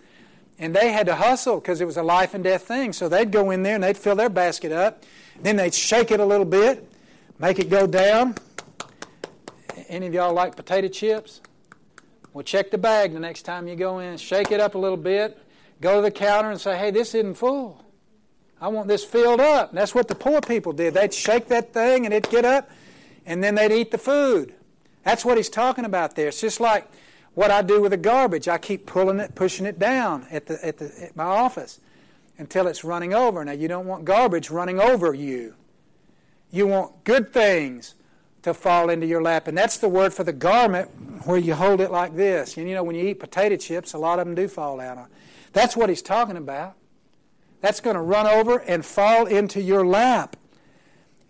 And they had to hustle because it was a life and death thing. So they'd go in there and they'd fill their basket up. Then they'd shake it a little bit, make it go down. Any of y'all like potato chips? Well, check the bag the next time you go in. Shake it up a little bit. Go to the counter and say, hey, this isn't full. I want this filled up. And that's what the poor people did. They'd shake that thing and it'd get up, and then they'd eat the food. That's what he's talking about there. It's just like what I do with the garbage. I keep pulling it, pushing it down at, the, at, the, at my office until it's running over. Now, you don't want garbage running over you. You want good things to fall into your lap. And that's the word for the garment where you hold it like this. And you know, when you eat potato chips, a lot of them do fall out. That's what he's talking about. That's going to run over and fall into your lap.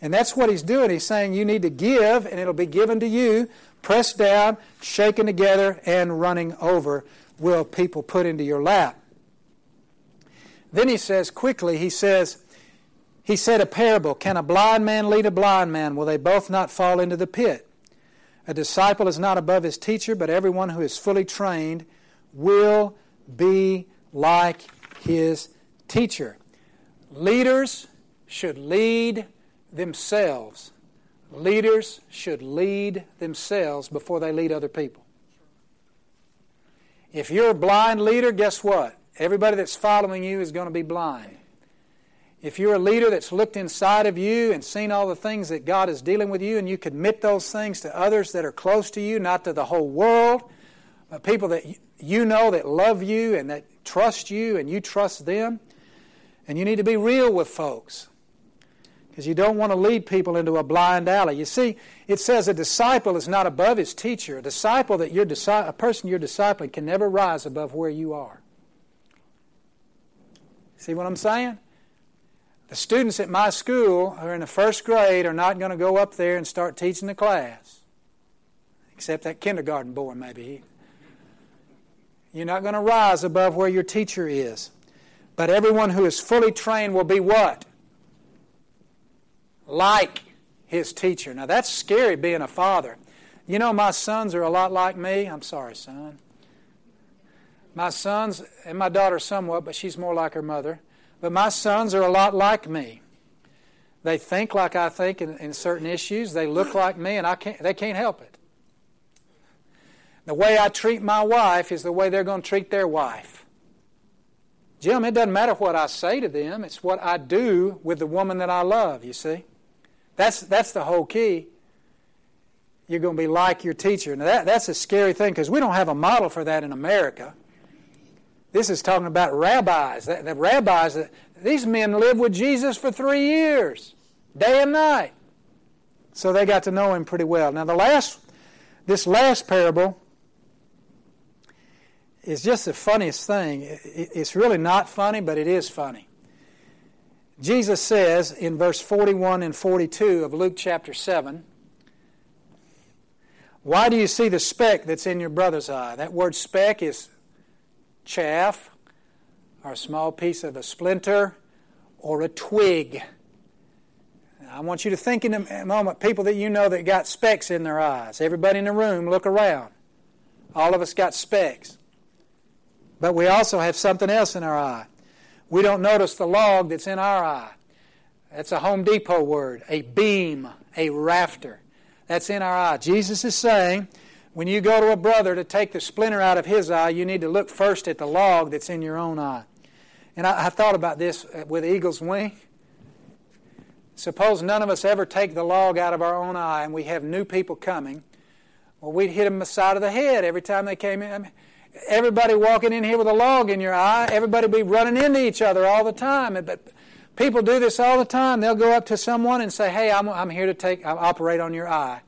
And that's what he's doing. He's saying you need to give, and it'll be given to you, pressed down, shaken together, and running over will people put into your lap. Then he says quickly, he says, he said a parable Can a blind man lead a blind man? Will they both not fall into the pit? A disciple is not above his teacher, but everyone who is fully trained will be like his teacher. Leaders should lead themselves. Leaders should lead themselves before they lead other people. If you're a blind leader, guess what? Everybody that's following you is going to be blind. If you're a leader that's looked inside of you and seen all the things that God is dealing with you, and you commit those things to others that are close to you, not to the whole world, but people that you know that love you and that trust you and you trust them, and you need to be real with folks because you don't want to lead people into a blind alley. You see, it says a disciple is not above his teacher. A disciple that you're a person you're discipling can never rise above where you are. See what I'm saying? The students at my school who are in the first grade are not going to go up there and start teaching the class. Except that kindergarten boy, maybe. You're not going to rise above where your teacher is. But everyone who is fully trained will be what? Like his teacher. Now that's scary being a father. You know, my sons are a lot like me. I'm sorry, son. My sons, and my daughter somewhat, but she's more like her mother. But my sons are a lot like me. They think like I think in, in certain issues. They look like me, and I can't, they can't help it. The way I treat my wife is the way they're going to treat their wife. Jim, it doesn't matter what I say to them, it's what I do with the woman that I love, you see. That's, that's the whole key. You're going to be like your teacher. Now, that, that's a scary thing because we don't have a model for that in America. This is talking about rabbis. The, the rabbis, uh, these men lived with Jesus for three years, day and night. So they got to know him pretty well. Now, the last, this last parable is just the funniest thing. It's really not funny, but it is funny. Jesus says in verse 41 and 42 of Luke chapter 7, Why do you see the speck that's in your brother's eye? That word speck is chaff, or a small piece of a splinter, or a twig. I want you to think in a moment, people that you know that got specks in their eyes. Everybody in the room, look around. All of us got specks. But we also have something else in our eye. We don't notice the log that's in our eye. That's a Home Depot word, a beam, a rafter. That's in our eye. Jesus is saying when you go to a brother to take the splinter out of his eye, you need to look first at the log that's in your own eye. And I, I thought about this uh, with Eagles Wing. Suppose none of us ever take the log out of our own eye and we have new people coming. Well, we'd hit them the side of the head every time they came in. I mean, everybody walking in here with a log in your eye, everybody be running into each other all the time. But people do this all the time. They'll go up to someone and say, "Hey, I'm, I'm here to take, I'll operate on your eye,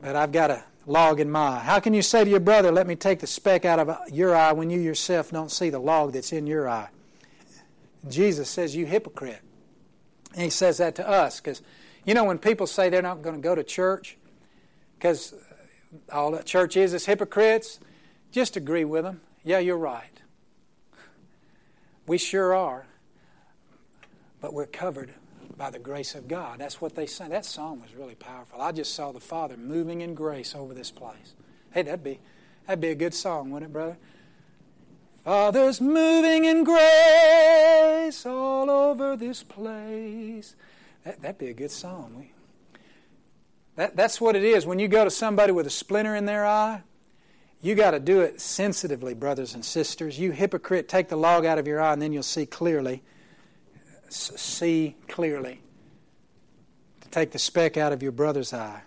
but I've got a log in my eye. How can you say to your brother, Let me take the speck out of your eye when you yourself don't see the log that's in your eye? Jesus says, You hypocrite. And he says that to us because, you know, when people say they're not going to go to church because all that church is is hypocrites, just agree with them. Yeah, you're right. We sure are. But we're covered by the grace of God. That's what they say. That song was really powerful. I just saw the Father moving in grace over this place. Hey, that'd be that'd be a good song, wouldn't it, brother? Father's moving in grace all over this place. That, that'd be a good song. That, that's what it is. When you go to somebody with a splinter in their eye, you got to do it sensitively, brothers and sisters. You hypocrite, take the log out of your eye and then you'll see clearly. See clearly. To take the speck out of your brother's eye.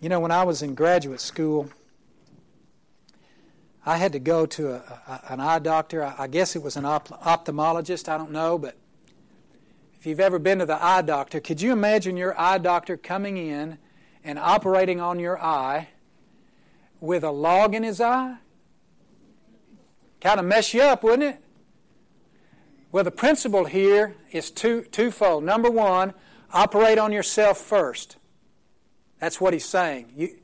You know, when I was in graduate school, I had to go to a, a, an eye doctor. I, I guess it was an op- ophthalmologist, I don't know, but if you've ever been to the eye doctor, could you imagine your eye doctor coming in and operating on your eye with a log in his eye? Kind of mess you up, wouldn't it? Well, the principle here is two, twofold. Number one, operate on yourself first. That's what he's saying. You,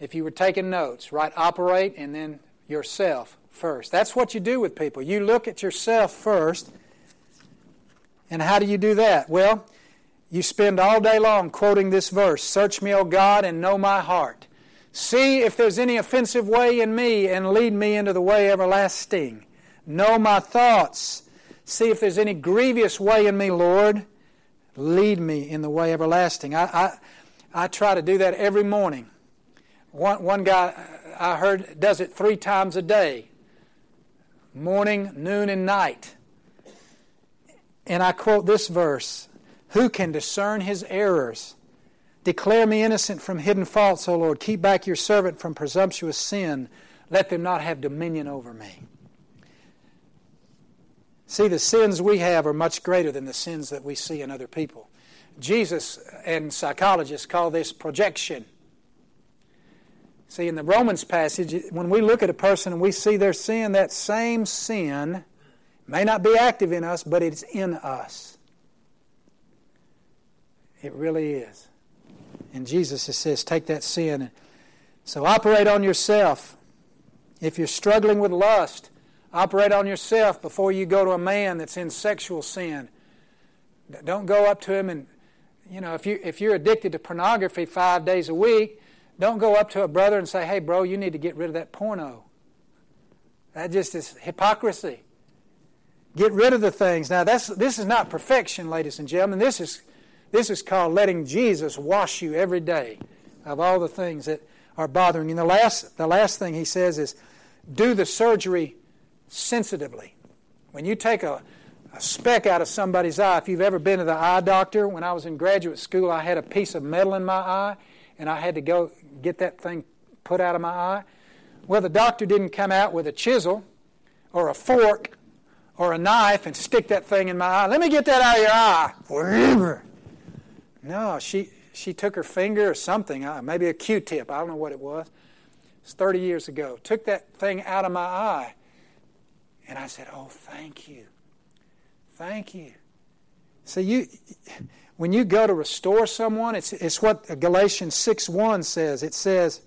if you were taking notes, write operate and then yourself first. That's what you do with people. You look at yourself first. And how do you do that? Well, you spend all day long quoting this verse Search me, O God, and know my heart. See if there's any offensive way in me, and lead me into the way everlasting. Know my thoughts. See if there's any grievous way in me, Lord. Lead me in the way everlasting. I, I, I try to do that every morning. One, one guy I heard does it three times a day morning, noon, and night. And I quote this verse Who can discern his errors? Declare me innocent from hidden faults, O Lord. Keep back your servant from presumptuous sin. Let them not have dominion over me. See, the sins we have are much greater than the sins that we see in other people. Jesus and psychologists call this projection. See, in the Romans passage, when we look at a person and we see their sin, that same sin may not be active in us, but it's in us. It really is. And Jesus says, take that sin. So operate on yourself. If you're struggling with lust, operate on yourself before you go to a man that's in sexual sin. Don't go up to him and, you know, if, you, if you're addicted to pornography five days a week, don't go up to a brother and say, hey, bro, you need to get rid of that porno. That just is hypocrisy. Get rid of the things. Now, that's, this is not perfection, ladies and gentlemen. This is, this is called letting Jesus wash you every day of all the things that are bothering you. And the last, the last thing he says is do the surgery sensitively. When you take a, a speck out of somebody's eye, if you've ever been to the eye doctor, when I was in graduate school, I had a piece of metal in my eye, and I had to go get that thing put out of my eye? Well, the doctor didn't come out with a chisel or a fork or a knife and stick that thing in my eye. Let me get that out of your eye. Forever. No, she, she took her finger or something, uh, maybe a Q tip, I don't know what it was. It's 30 years ago. Took that thing out of my eye. And I said, Oh, thank you. Thank you. See, you when you go to restore someone, it's, it's what Galatians 6 1 says. It says,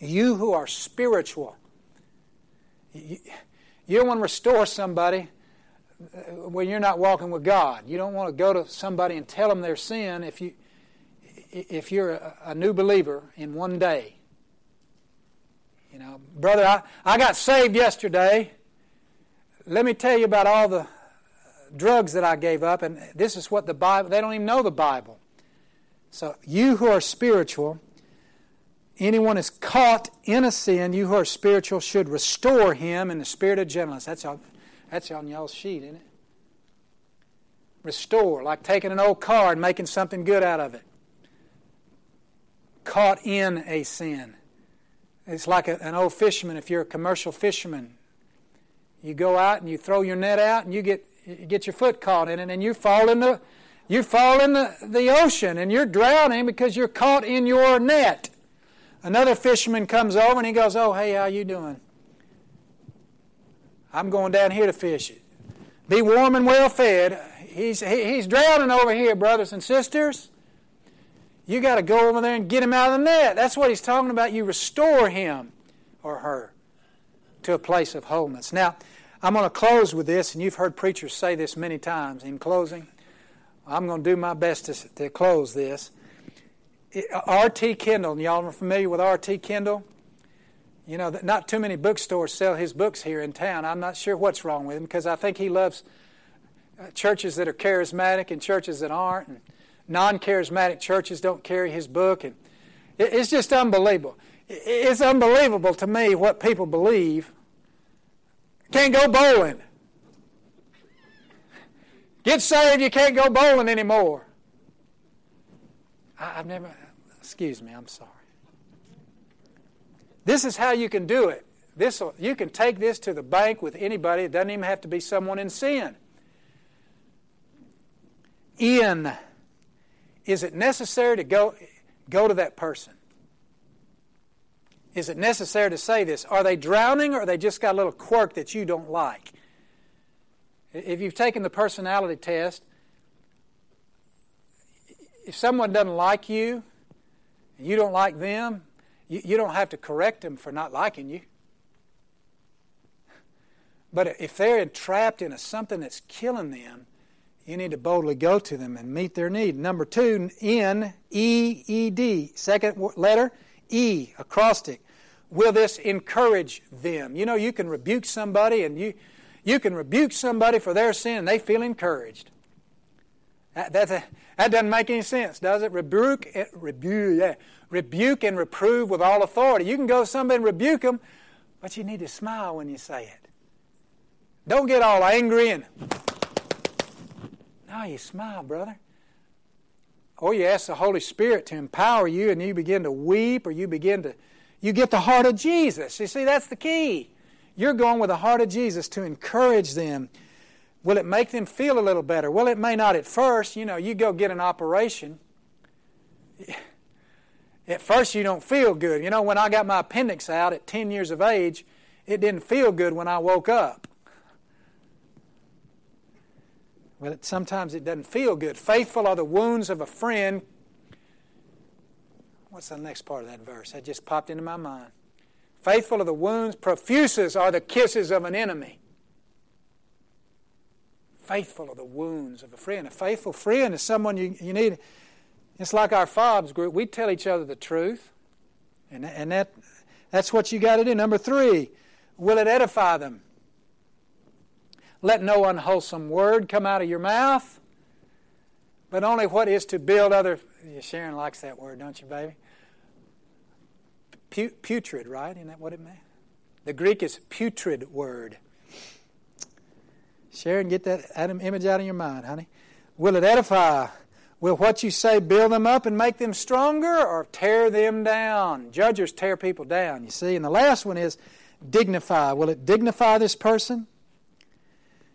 You who are spiritual, you, you don't want to restore somebody uh, when you're not walking with God. You don't want to go to somebody and tell them their sin if, you, if you're a, a new believer in one day. You know, brother, I, I got saved yesterday. Let me tell you about all the drugs that I gave up, and this is what the Bible, they don't even know the Bible. So, you who are spiritual, anyone is caught in a sin, you who are spiritual should restore him in the spirit of gentleness. That's on, that's on y'all's sheet, isn't it? Restore, like taking an old car and making something good out of it. Caught in a sin. It's like a, an old fisherman, if you're a commercial fisherman. You go out and you throw your net out and you get you get your foot caught in it and you fall in the you fall in the, the ocean and you're drowning because you're caught in your net. Another fisherman comes over and he goes, "Oh, hey, how you doing? I'm going down here to fish. Be warm and well fed. He's he, he's drowning over here, brothers and sisters. You got to go over there and get him out of the net. That's what he's talking about. You restore him or her to a place of wholeness. Now, I'm going to close with this, and you've heard preachers say this many times in closing. I'm going to do my best to, to close this. R.T. Kendall, y'all are familiar with R.T. Kendall? You know, not too many bookstores sell his books here in town. I'm not sure what's wrong with him because I think he loves uh, churches that are charismatic and churches that aren't. And non charismatic churches don't carry his book. And it's just unbelievable. It's unbelievable to me what people believe. Can't go bowling. Get saved, you can't go bowling anymore. I've never, excuse me, I'm sorry. This is how you can do it. This, you can take this to the bank with anybody. It doesn't even have to be someone in sin. In. Is it necessary to go, go to that person? Is it necessary to say this? Are they drowning or they just got a little quirk that you don't like? If you've taken the personality test, if someone doesn't like you, and you don't like them, you, don't have to correct them for not liking you. But if they're entrapped in a, something that's killing them, you need to boldly go to them and meet their need. Number two, N, E, E, D. Second letter, E, acrostic. Will this encourage them? You know, you can rebuke somebody and you, you can rebuke somebody for their sin and they feel encouraged. That, that doesn't make any sense, does it? Rebuke, eh, rebuke, yeah. rebuke and reprove with all authority. You can go to somebody and rebuke them, but you need to smile when you say it. Don't get all angry and. No, you smile, brother. Or you ask the Holy Spirit to empower you and you begin to weep or you begin to. You get the heart of Jesus. You see, that's the key. You're going with the heart of Jesus to encourage them. Will it make them feel a little better? Well, it may not at first. You know, you go get an operation. At first, you don't feel good. You know, when I got my appendix out at 10 years of age, it didn't feel good when I woke up. Well, it, sometimes it doesn't feel good. Faithful are the wounds of a friend. What's the next part of that verse? That just popped into my mind. Faithful are the wounds, profuses are the kisses of an enemy. Faithful are the wounds of a friend. A faithful friend is someone you, you need. It's like our Fogs group. We tell each other the truth. And, and that, that's what you got to do. Number three, will it edify them? Let no unwholesome word come out of your mouth, but only what is to build other. Sharon likes that word, don't you, baby? putrid, right? Isn't that what it meant? The Greek is putrid word. Sharon, get that image out of your mind, honey. Will it edify? Will what you say build them up and make them stronger or tear them down? Judges tear people down, you see. And the last one is dignify. Will it dignify this person?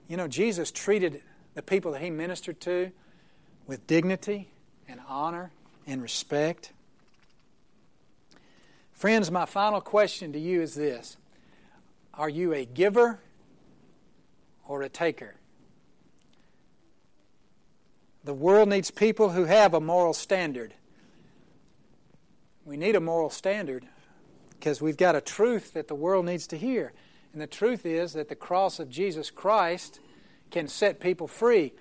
You know, Jesus treated the people that he ministered to with dignity and honor and respect. Friends, my final question to you is this Are you a giver or a taker? The world needs people who have a moral standard. We need a moral standard because we've got a truth that the world needs to hear. And the truth is that the cross of Jesus Christ can set people free.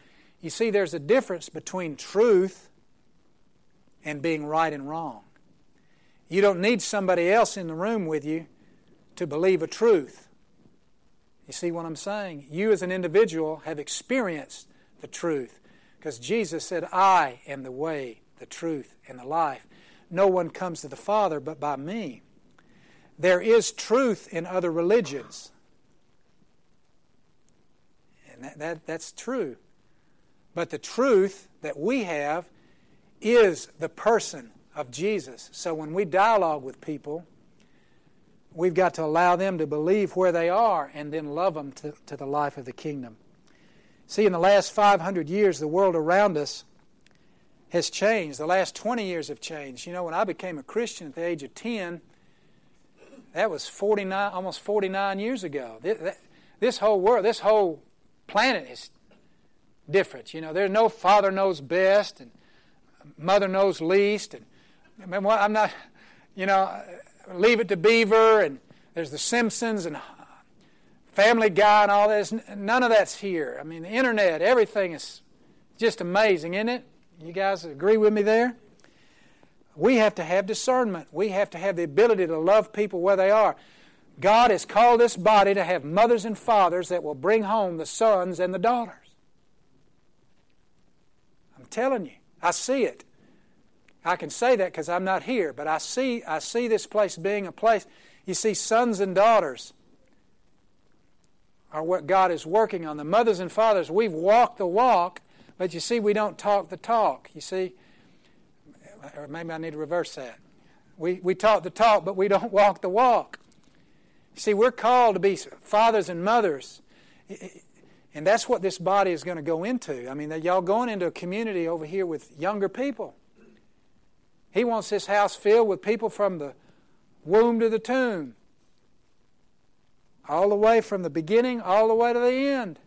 You see, there's a difference between truth and being right and wrong. You don't need somebody else in the room with you to believe a truth. You see what I'm saying? You, as an individual, have experienced the truth because Jesus said, I am the way, the truth, and the life. No one comes to the Father but by me. There is truth in other religions. And that, that, that's true. But the truth that we have is the person of Jesus. So when we dialogue with people, we've got to allow them to believe where they are and then love them to, to the life of the kingdom. See, in the last 500 years, the world around us has changed. The last 20 years have changed. You know, when I became a Christian at the age of 10, that was 49, almost 49 years ago. This whole world, this whole planet is different. You know, there's no father knows best and mother knows least, and I mean, what I'm not, you know, Leave It to Beaver, and there's The Simpsons and Family Guy and all this. None of that's here. I mean, the internet, everything is just amazing, isn't it? You guys agree with me there? We have to have discernment. We have to have the ability to love people where they are. God has called this body to have mothers and fathers that will bring home the sons and the daughters. I'm telling you, I see it. I can say that because I'm not here, but I see, I see this place being a place. You see, sons and daughters are what God is working on. The mothers and fathers, we've walked the walk, but you see, we don't talk the talk. You see, or maybe I need to reverse that. We, we talk the talk, but we don't walk the walk. See, we're called to be fathers and mothers. And that's what this body is going to go into. I mean, y'all going into a community over here with younger people. He wants this house filled with people from the womb to the tomb. All the way from the beginning, all the way to the end.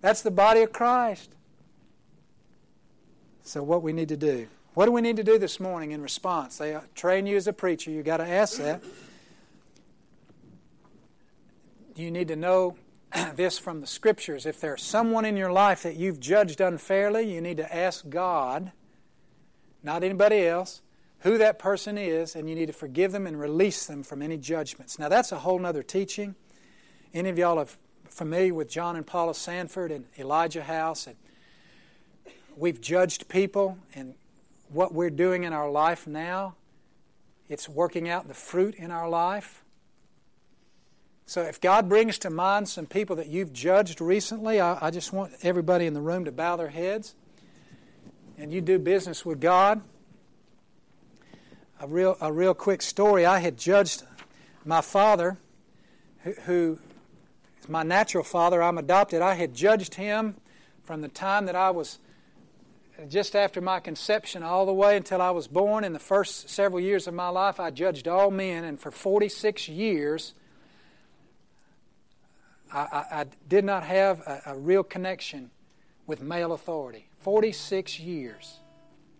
That's the body of Christ. So, what we need to do. What do we need to do this morning in response? They uh, train you as a preacher. You've got to ask that. You need to know this from the Scriptures. If there's someone in your life that you've judged unfairly, you need to ask God, not anybody else, who that person is, and you need to forgive them and release them from any judgments. Now, that's a whole other teaching. Any of y'all are familiar with John and Paula Sandford and Elijah House, and we've judged people, and what we're doing in our life now, it's working out the fruit in our life. So if God brings to mind some people that you've judged recently, I, I just want everybody in the room to bow their heads. And you do business with God. A real, a real quick story. I had judged my father, who, who is my natural father. I'm adopted. I had judged him from the time that I was just after my conception all the way until I was born. In the first several years of my life, I judged all men, and for 46 years, I, I, I did not have a, a real connection with male authority. 46 years.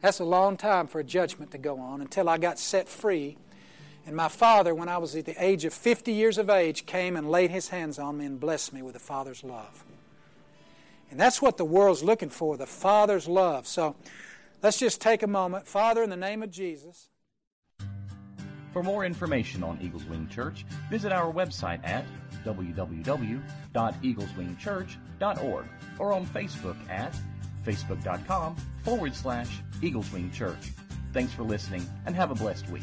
That's a long time for a judgment to go on until I got set free. And my father, when I was at the age of 50 years of age, came and laid his hands on me and blessed me with a Father's love. And that's what the world's looking for the Father's love. So let's just take a moment. Father, in the name of Jesus. For more information on Eagles Wing Church, visit our website at www.eagleswingchurch.org or on Facebook at facebook.com forward slash Eagles Wing Church. Thanks for listening and have a blessed week.